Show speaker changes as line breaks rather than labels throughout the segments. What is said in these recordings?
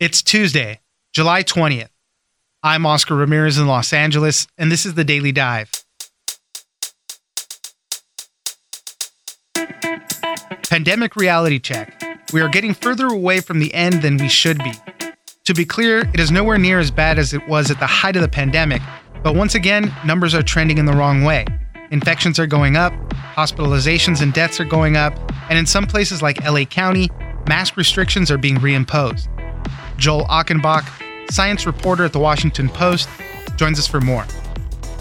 It's Tuesday, July 20th. I'm Oscar Ramirez in Los Angeles, and this is the Daily Dive. Pandemic reality check. We are getting further away from the end than we should be. To be clear, it is nowhere near as bad as it was at the height of the pandemic, but once again, numbers are trending in the wrong way. Infections are going up, hospitalizations and deaths are going up, and in some places like LA County, mask restrictions are being reimposed. Joel Achenbach, science reporter at the Washington Post, joins us for more.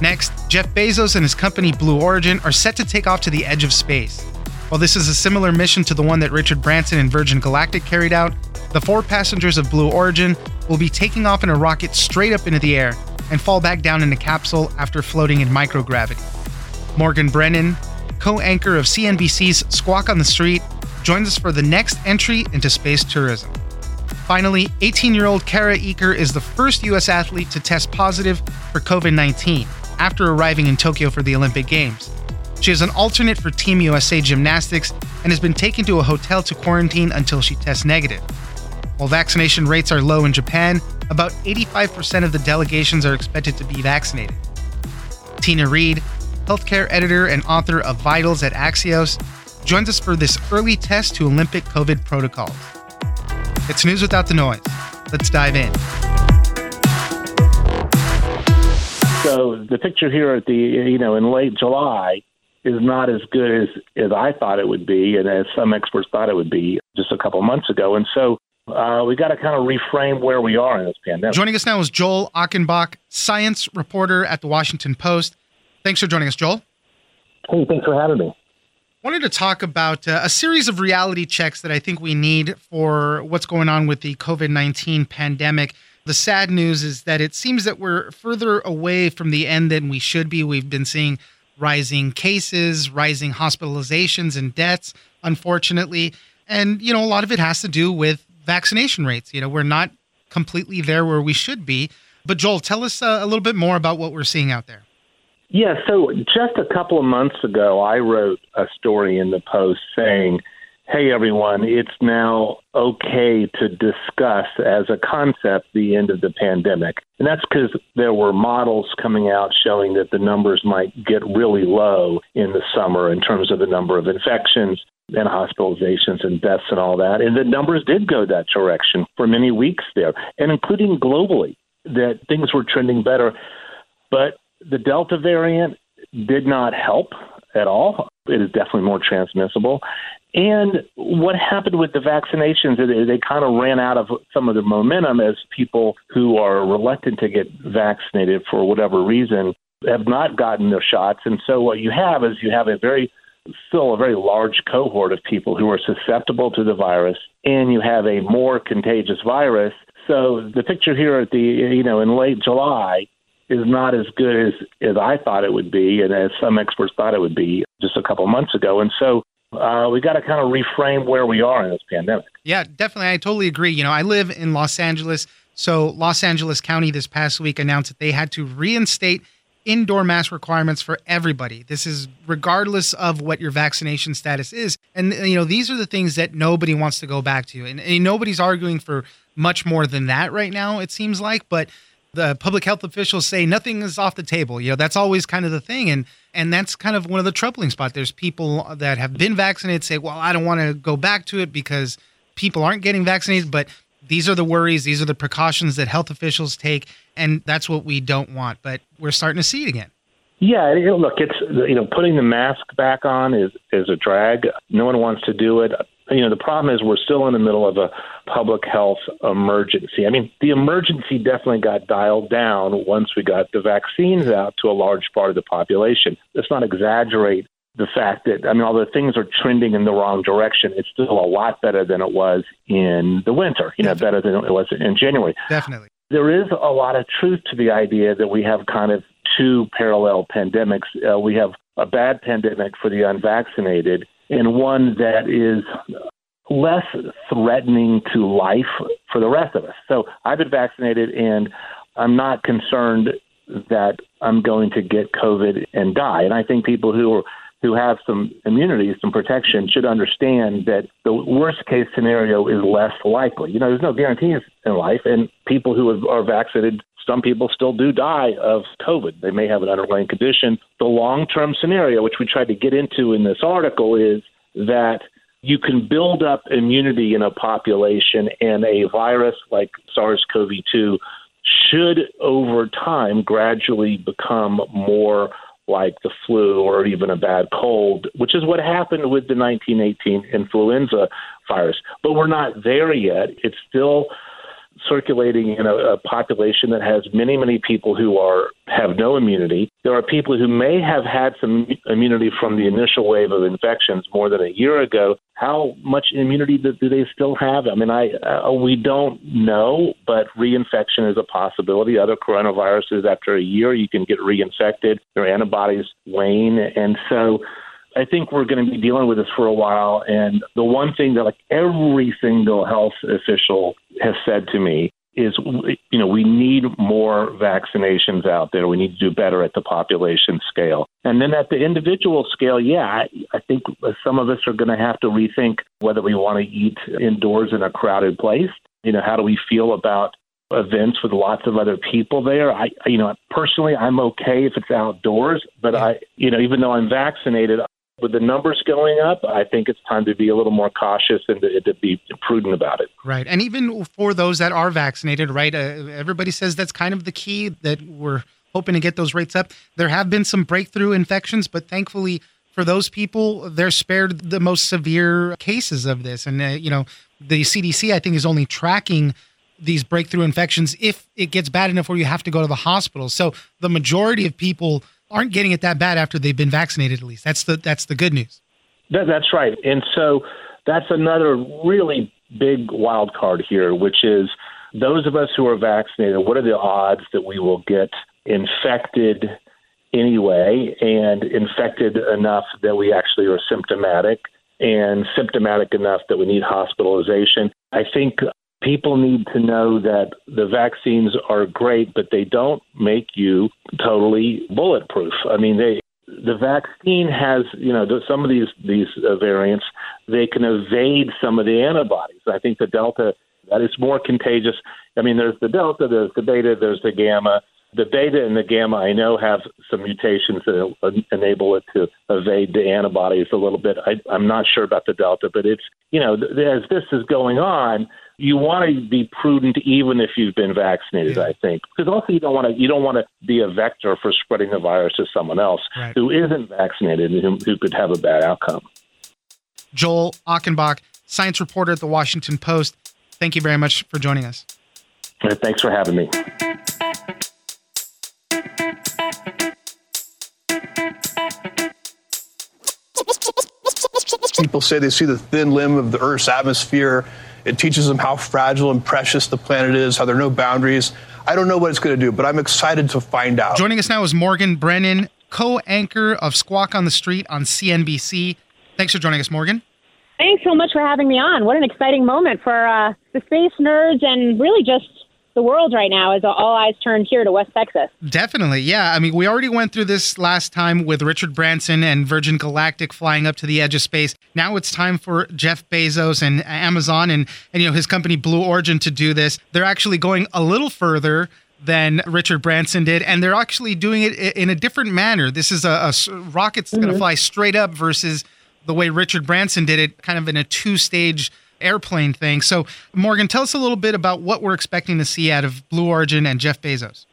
Next, Jeff Bezos and his company Blue Origin are set to take off to the edge of space. While this is a similar mission to the one that Richard Branson and Virgin Galactic carried out, the four passengers of Blue Origin will be taking off in a rocket straight up into the air and fall back down in a capsule after floating in microgravity. Morgan Brennan, co anchor of CNBC's Squawk on the Street, joins us for the next entry into space tourism. Finally, 18 year old Kara Eaker is the first U.S. athlete to test positive for COVID 19 after arriving in Tokyo for the Olympic Games. She is an alternate for Team USA Gymnastics and has been taken to a hotel to quarantine until she tests negative. While vaccination rates are low in Japan, about 85% of the delegations are expected to be vaccinated. Tina Reed, healthcare editor and author of Vitals at Axios, joins us for this early test to Olympic COVID protocols. It's news without the noise. Let's dive in.
So the picture here at the you know in late July is not as good as as I thought it would be, and as some experts thought it would be just a couple months ago. And so uh, we got to kind of reframe where we are in this pandemic.
Joining us now is Joel Achenbach, science reporter at the Washington Post. Thanks for joining us, Joel.
Hey, thanks for having me.
Wanted to talk about uh, a series of reality checks that I think we need for what's going on with the COVID 19 pandemic. The sad news is that it seems that we're further away from the end than we should be. We've been seeing rising cases, rising hospitalizations and deaths, unfortunately. And, you know, a lot of it has to do with vaccination rates. You know, we're not completely there where we should be. But, Joel, tell us uh, a little bit more about what we're seeing out there.
Yeah, so just a couple of months ago, I wrote a story in the Post saying, hey, everyone, it's now okay to discuss as a concept the end of the pandemic. And that's because there were models coming out showing that the numbers might get really low in the summer in terms of the number of infections and hospitalizations and deaths and all that. And the numbers did go that direction for many weeks there, and including globally, that things were trending better. But the Delta variant did not help at all. It is definitely more transmissible. And what happened with the vaccinations, they, they kind of ran out of some of the momentum as people who are reluctant to get vaccinated for whatever reason have not gotten their shots. And so what you have is you have a very still a very large cohort of people who are susceptible to the virus, and you have a more contagious virus. So the picture here at the you know in late July is not as good as as I thought it would be, and as some experts thought it would be just a couple months ago. And so uh, we got to kind of reframe where we are in this pandemic.
Yeah, definitely. I totally agree. You know, I live in Los Angeles. So, Los Angeles County this past week announced that they had to reinstate indoor mask requirements for everybody. This is regardless of what your vaccination status is. And, you know, these are the things that nobody wants to go back to. And, and nobody's arguing for much more than that right now, it seems like. But the public health officials say nothing is off the table. You know, that's always kind of the thing. And and that's kind of one of the troubling spots. There's people that have been vaccinated say, well, I don't want to go back to it because people aren't getting vaccinated. But these are the worries, these are the precautions that health officials take, and that's what we don't want. But we're starting to see it again.
Yeah, look, it's you know putting the mask back on is is a drag. No one wants to do it you know, the problem is we're still in the middle of a public health emergency. I mean, the emergency definitely got dialed down once we got the vaccines out to a large part of the population. Let's not exaggerate the fact that, I mean, although things are trending in the wrong direction, it's still a lot better than it was in the winter, you know, better than it was in January.
Definitely.
There is a lot of truth to the idea that we have kind of two parallel pandemics. Uh, we have a bad pandemic for the unvaccinated and one that is less threatening to life for the rest of us. So I've been vaccinated and I'm not concerned that I'm going to get COVID and die. And I think people who are who have some immunity, some protection, should understand that the worst case scenario is less likely. You know, there's no guarantees in life, and people who are vaccinated, some people still do die of COVID. They may have an underlying condition. The long term scenario, which we tried to get into in this article, is that you can build up immunity in a population, and a virus like SARS CoV 2 should over time gradually become more like the flu or even a bad cold, which is what happened with the 1918 influenza virus. But we're not there yet. It's still circulating in a, a, population that has many, many people who are have no immunity. There are people who may have had some immunity from the initial wave of infections more than a year ago. How much immunity do, do they still have? I mean, I uh, we don't know, but reinfection is a possibility. Other coronaviruses, after a year, you can get reinfected. Their antibodies wane, and so I think we're going to be dealing with this for a while. And the one thing that like every single health official has said to me is, you know, we need more vaccinations out there. We need to do better at the population scale. And then at the individual scale, yeah, I, think some of us are going to have to rethink whether we want to eat indoors in a crowded place. You know, how do we feel about events with lots of other people there. I, you know, personally, I'm okay if it's outdoors, but I, you know, even though I'm vaccinated, with the numbers going up, I think it's time to be a little more cautious and to, to be prudent about it.
Right. And even for those that are vaccinated, right, uh, everybody says that's kind of the key that we're hoping to get those rates up. There have been some breakthrough infections, but thankfully, for those people, they're spared the most severe cases of this. And, uh, you know, the CDC, I think, is only tracking these breakthrough infections if it gets bad enough where you have to go to the hospital. So the majority of people aren't getting it that bad after they've been vaccinated. At least that's the that's the good news.
That, that's right, and so that's another really big wild card here, which is those of us who are vaccinated. What are the odds that we will get infected? Anyway, and infected enough that we actually are symptomatic, and symptomatic enough that we need hospitalization. I think people need to know that the vaccines are great, but they don't make you totally bulletproof. I mean, they the vaccine has, you know, some of these these uh, variants they can evade some of the antibodies. I think the Delta that is more contagious. I mean, there's the Delta, there's the Beta, there's the Gamma. The Beta and the Gamma, I know, have some mutations that enable it to evade the antibodies a little bit. I, I'm not sure about the Delta, but it's, you know, as this is going on, you want to be prudent even if you've been vaccinated. Yeah. I think because also you don't want to you don't want to be a vector for spreading the virus to someone else right. who isn't vaccinated and who, who could have a bad outcome.
Joel Achenbach, science reporter at the Washington Post. Thank you very much for joining us.
Thanks for having me.
People say they see the thin limb of the Earth's atmosphere it teaches them how fragile and precious the planet is, how there are no boundaries. I don't know what it's going to do, but I'm excited to find out.
Joining us now is Morgan Brennan, co anchor of Squawk on the Street on CNBC. Thanks for joining us, Morgan.
Thanks so much for having me on. What an exciting moment for uh, the space nerds and really just the world right now as all eyes turn here to West Texas.
Definitely. Yeah. I mean, we already went through this last time with Richard Branson and Virgin Galactic flying up to the edge of space. Now it's time for Jeff Bezos and Amazon and, and you know his company Blue Origin to do this. They're actually going a little further than Richard Branson did, and they're actually doing it in a different manner. This is a, a rocket's mm-hmm. going to fly straight up versus the way Richard Branson did it, kind of in a two-stage airplane thing. So, Morgan, tell us a little bit about what we're expecting to see out of Blue Origin and Jeff Bezos.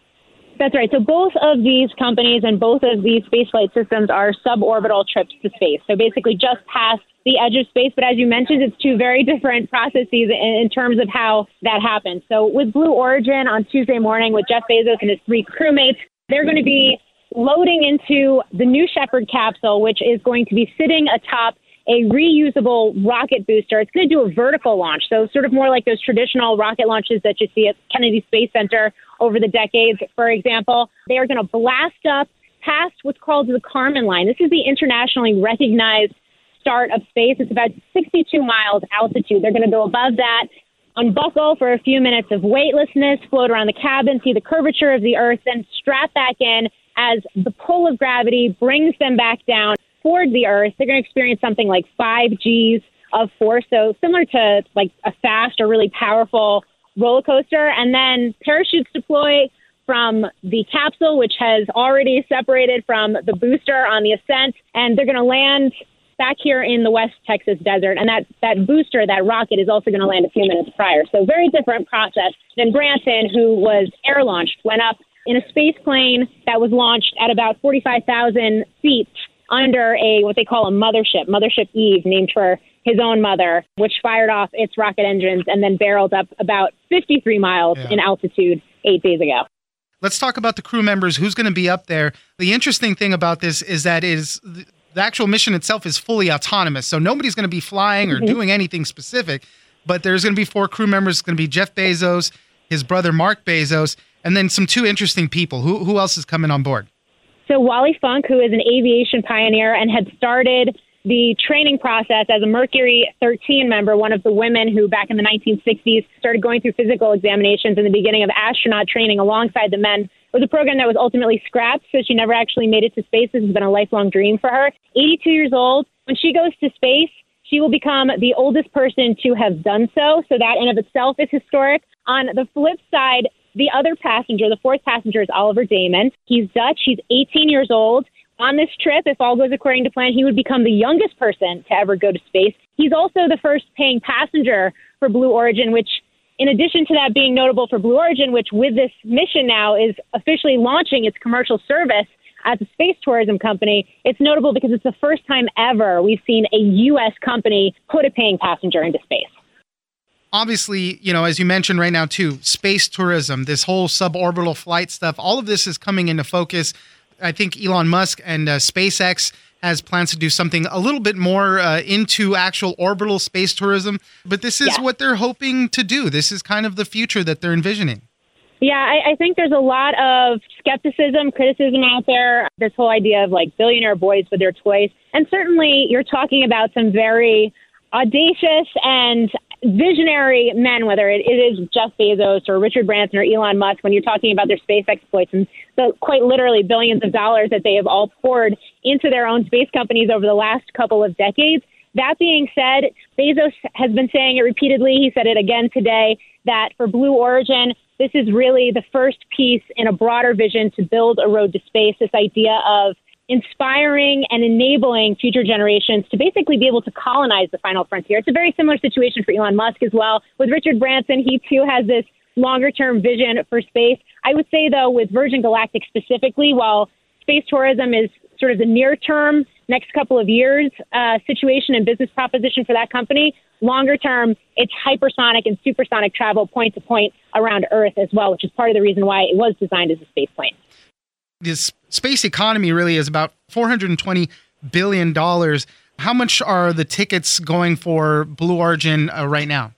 That's right. So both of these companies and both of these spaceflight systems are suborbital trips to space. So basically just past the edge of space. But as you mentioned, it's two very different processes in, terms of how that happens. So with Blue Origin on Tuesday morning with Jeff Bezos and his three crewmates, they're going to be loading into the New Shepard capsule, which is going to be sitting atop a reusable rocket booster. It's going to do a vertical launch, so sort of more like those traditional rocket launches that you see at Kennedy Space Center over the decades, for example. They are going to blast up past what's called the Kármán line. This is the internationally recognized start of space. It's about 62 miles altitude. They're going to go above that, unbuckle for a few minutes of weightlessness, float around the cabin, see the curvature of the Earth, then strap back in as the pull of gravity brings them back down toward the Earth, they're going to experience something like five G's of force. So similar to like a fast or really powerful roller coaster. And then parachutes deploy from the capsule, which has already separated from the booster on the ascent, and they're going to land back here in the West Texas desert. And that, that booster, that rocket, is also going to land a few minutes prior. So, very different process than Branson, who was air launched, went up in a space plane that was launched at about 45,000 feet under a what they call a mothership, Mothership Eve, named for his own mother, which fired off its rocket engines and then barreled up about 53 miles yeah. in altitude eight days ago.
Let's talk about the crew members. Who's going to be up there? The interesting thing about this is that is the actual mission itself is fully autonomous, so nobody's going to be flying or mm-hmm. doing anything specific. But there's going to be four crew members. It's going to be Jeff Bezos, his brother Mark Bezos, and then some two interesting people. Who who else is coming on board?
So Wally Funk, who is an aviation pioneer and had started the training process as a Mercury 13 member, one of the women who back in the 1960s started going through physical examinations in the beginning of astronaut training alongside the men. It was a program that was ultimately scrapped, so she never actually made it to space. This has been a lifelong dream for her. 82 years old. When she goes to space, she will become the oldest person to have done so. So that in of itself is historic. On the flip side, the other passenger, the fourth passenger, is Oliver Daemen. He's Dutch. He's 18 years old. On this trip, if all goes according to plan, he would become the youngest person to ever go to space. He's also the first paying passenger for Blue Origin, which, in addition to that being notable for Blue Origin, which with this mission now is officially launching its commercial service as a space tourism company, it's notable because it's the first time ever we've seen a U.S. company put a paying passenger into space
obviously, you know, as you mentioned right now too, space tourism, this whole suborbital flight stuff, all of this is coming into focus. I think Elon Musk and uh, SpaceX has plans to do something a little bit more uh, into actual orbital space tourism, but this is yeah. what they're hoping to do. This is kind of the future that they're envisioning.
Yeah, I, I think there's a lot of skepticism, criticism out there. This whole idea of like billionaire boys with their toys. And certainly you're talking about some very audacious and visionary men, whether it is Jeff Bezos or Richard Branson or Elon Musk, when you're talking about their space exploits and the quite literally billions of dollars that they have all poured into their own space companies over the last couple of decades. That being said, Bezos has been saying it repeatedly. He said it again today that for Blue Origin, this is really the first piece in a broader vision to build a road to space. This idea of inspiring and enabling future generations to basically be able to colonize the final frontier. It's a very similar situation for Elon Musk as well. With Richard Branson, he too has this longer term vision for space. I would say, though, with Virgin Galactic specifically, while space tourism is sort of the near term, next couple of years uh, situation and business proposition for that company, longer term, it's hypersonic and supersonic travel point to point around Earth as well, which is part of the reason why it was designed as a space plane
this space economy really is about 420 billion dollars. How much are the tickets going for Blue Origin uh, right now?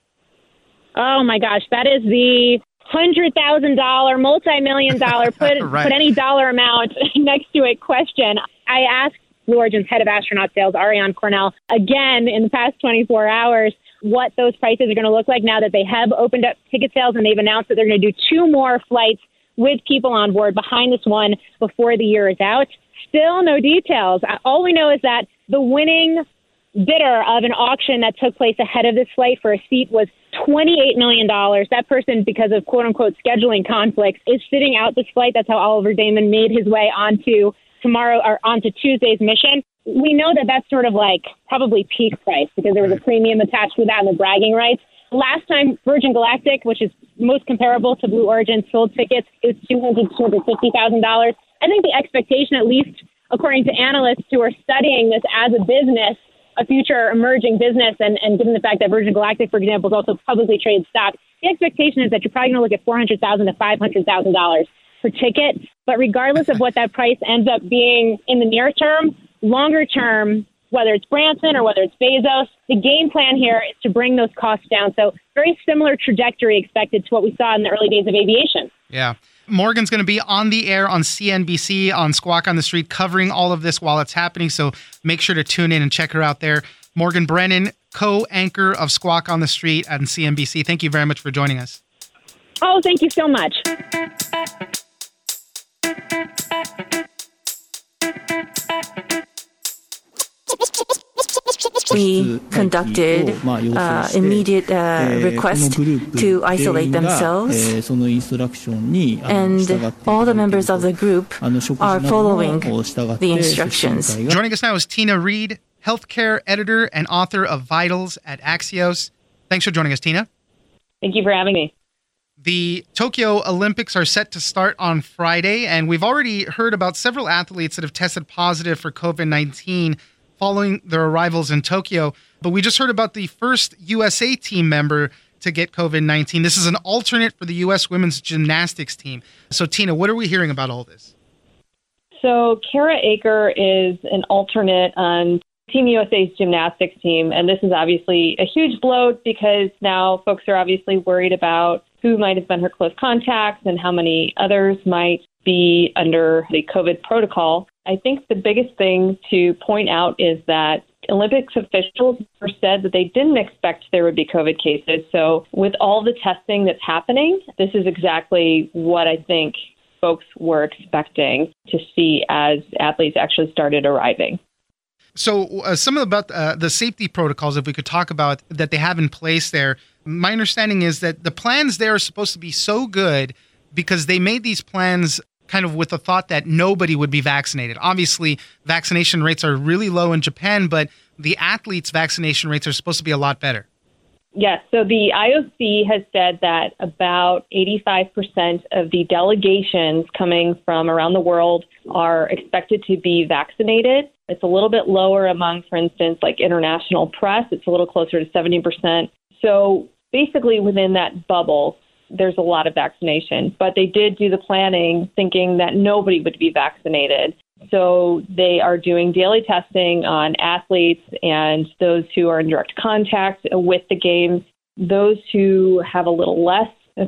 Oh my gosh, that is the hundred thousand dollar, multi million dollar, put right. put any dollar amount next to it question. I asked Blue Origin's head of astronaut sales, Ariane Cornell, again in the past 24 hours what those prices are going to look like now that they have opened up ticket sales and they've announced that they're going to do two more flights with people on board behind this one before the year is out. Still no details. Uh, all we know is that the winning bidder of an auction that took place ahead of this flight for a seat was $28 million. That person, because of quote unquote scheduling conflicts, is sitting out this flight. That's how Oliver Daemen made his way onto tomorrow or onto Tuesday's mission. We know that that's sort of like probably peak price because there was a premium attached to that and the bragging rights. Last time Virgin Galactic, which is most comparable to Blue Origin, sold tickets, it was two hundred, two hundred fifty thousand dollars. I think the expectation, at least according to analysts who are studying this as a business, a future emerging business, and, and given the fact that Virgin Galactic, for example, is also publicly traded stock, the expectation is that you're probably going to look at four hundred thousand to five hundred thousand dollars per ticket. But regardless of what that price ends up being in the near term, longer term, whether it's Branson or whether it's Bezos. The game plan here is to bring those costs down. So, very similar trajectory expected to what we saw in the early days of aviation.
Yeah. Morgan's going to be on the air on CNBC on Squawk on the Street covering all of this while it's happening. So, make sure to tune in and check her out there. Morgan Brennan, co anchor of Squawk on the Street at CNBC. Thank you very much for joining us.
Oh, thank you so much.
We conducted uh, immediate uh, request to isolate themselves, and all the members of the group are following the instructions.
Joining us now is Tina Reed, healthcare editor and author of Vitals at Axios. Thanks for joining us, Tina.
Thank you for having me.
The Tokyo Olympics are set to start on Friday, and we've already heard about several athletes that have tested positive for COVID 19 following their arrivals in Tokyo. But we just heard about the first USA team member to get COVID 19. This is an alternate for the U.S. women's gymnastics team. So, Tina, what are we hearing about all this?
So, Kara Eaker is an alternate on Team USA's gymnastics team. And this is obviously a huge blow because now folks are obviously worried about who might have been her close contacts and how many others might be under the COVID protocol. I think the biggest thing to point out is that Olympics officials said that they didn't expect there would be COVID cases. So, with all the testing that's happening, this is exactly what I think folks were expecting to see as athletes actually started arriving.
So, uh, some about uh, the safety protocols, if we could talk about that they have in place there. My understanding is that the plans there are supposed to be so good because they made these plans kind of with the thought that nobody would be vaccinated. Obviously, vaccination rates are really low in Japan, but the athletes' vaccination rates are supposed to be a lot better.
Yes. So the IOC has said that about 85% of the delegations coming from around the world are expected to be vaccinated. It's a little bit lower among, for instance, like international press. It's a little closer to 70%. So basically, within that bubble, there's a lot of vaccination, but they did do the planning thinking that nobody would be vaccinated. So they are doing daily testing on athletes and those who are in direct contact with the games. Those who have a little less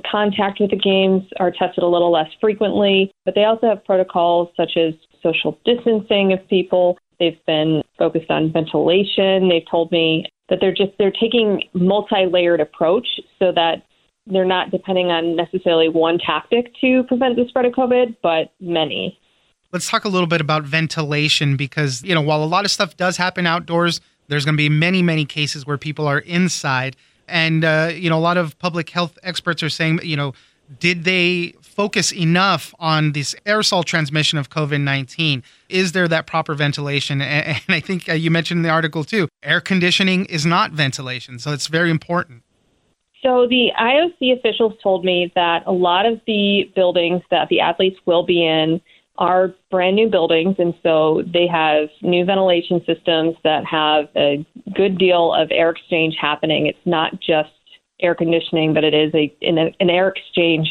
contact with the games are tested a little less frequently, but they also have protocols such as social distancing of people. They've been focused on ventilation. They've told me that they're just they're taking multi-layered approach so that they're not depending on necessarily one tactic to prevent the spread of COVID, but many.
Let's talk a little bit about ventilation because, you know, while a lot of stuff does happen outdoors, there's going to be many, many cases where people are inside. And, uh, you know, a lot of public health experts are saying, you know, did they focus enough on this aerosol transmission of COVID 19? Is there that proper ventilation? And, I think uh, you mentioned in the article too air conditioning is not ventilation. So it's very important.
So the IOC officials told me that a lot of the buildings that the athletes will be in are brand new buildings, and so they have new ventilation systems that have a good deal of air exchange happening. It's not just air conditioning, but it is a an, an air exchange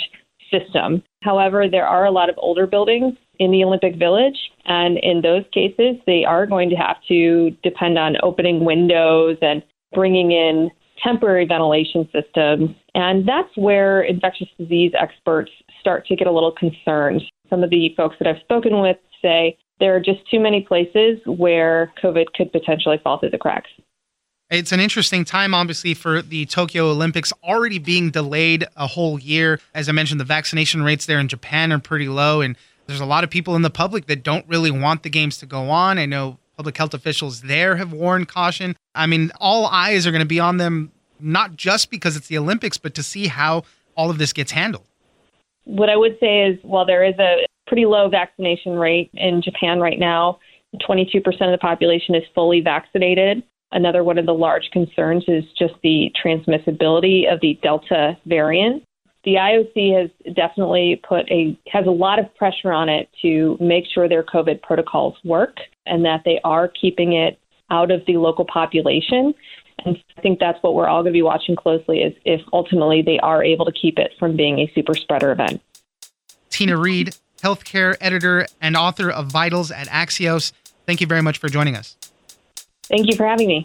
system. However, there are a lot of older buildings in the Olympic Village, and in those cases, they are going to have to depend on opening windows and bringing in temporary ventilation systems. And that's where infectious disease experts start to get a little concerned. Some of the folks that I've spoken with say there are just too many places where COVID could potentially fall through the cracks.
It's an interesting time, obviously, for the Tokyo Olympics already being delayed a whole year. As I mentioned, the vaccination rates there in Japan are pretty low, and there's a lot of people in the public that don't really want the games to go on. I know public health officials there have warned caution. I mean, all eyes are going to be on them, not just because it's the Olympics, but to see how all of this gets handled.
What I would say is, while there is a pretty low vaccination rate in Japan right now, 22% of the population is fully vaccinated. Another one of the large concerns is just the transmissibility of the Delta variant. The IOC has definitely put a has a lot of pressure on it to make sure their COVID protocols work and that they are keeping it out of the local population. And I think that's what we're all going to be watching closely is if ultimately they are able to keep it from being a super spreader event.
Tina Reed, healthcare editor and author of Vitals at Axios. Thank you very much for joining us.
Thank you for having me.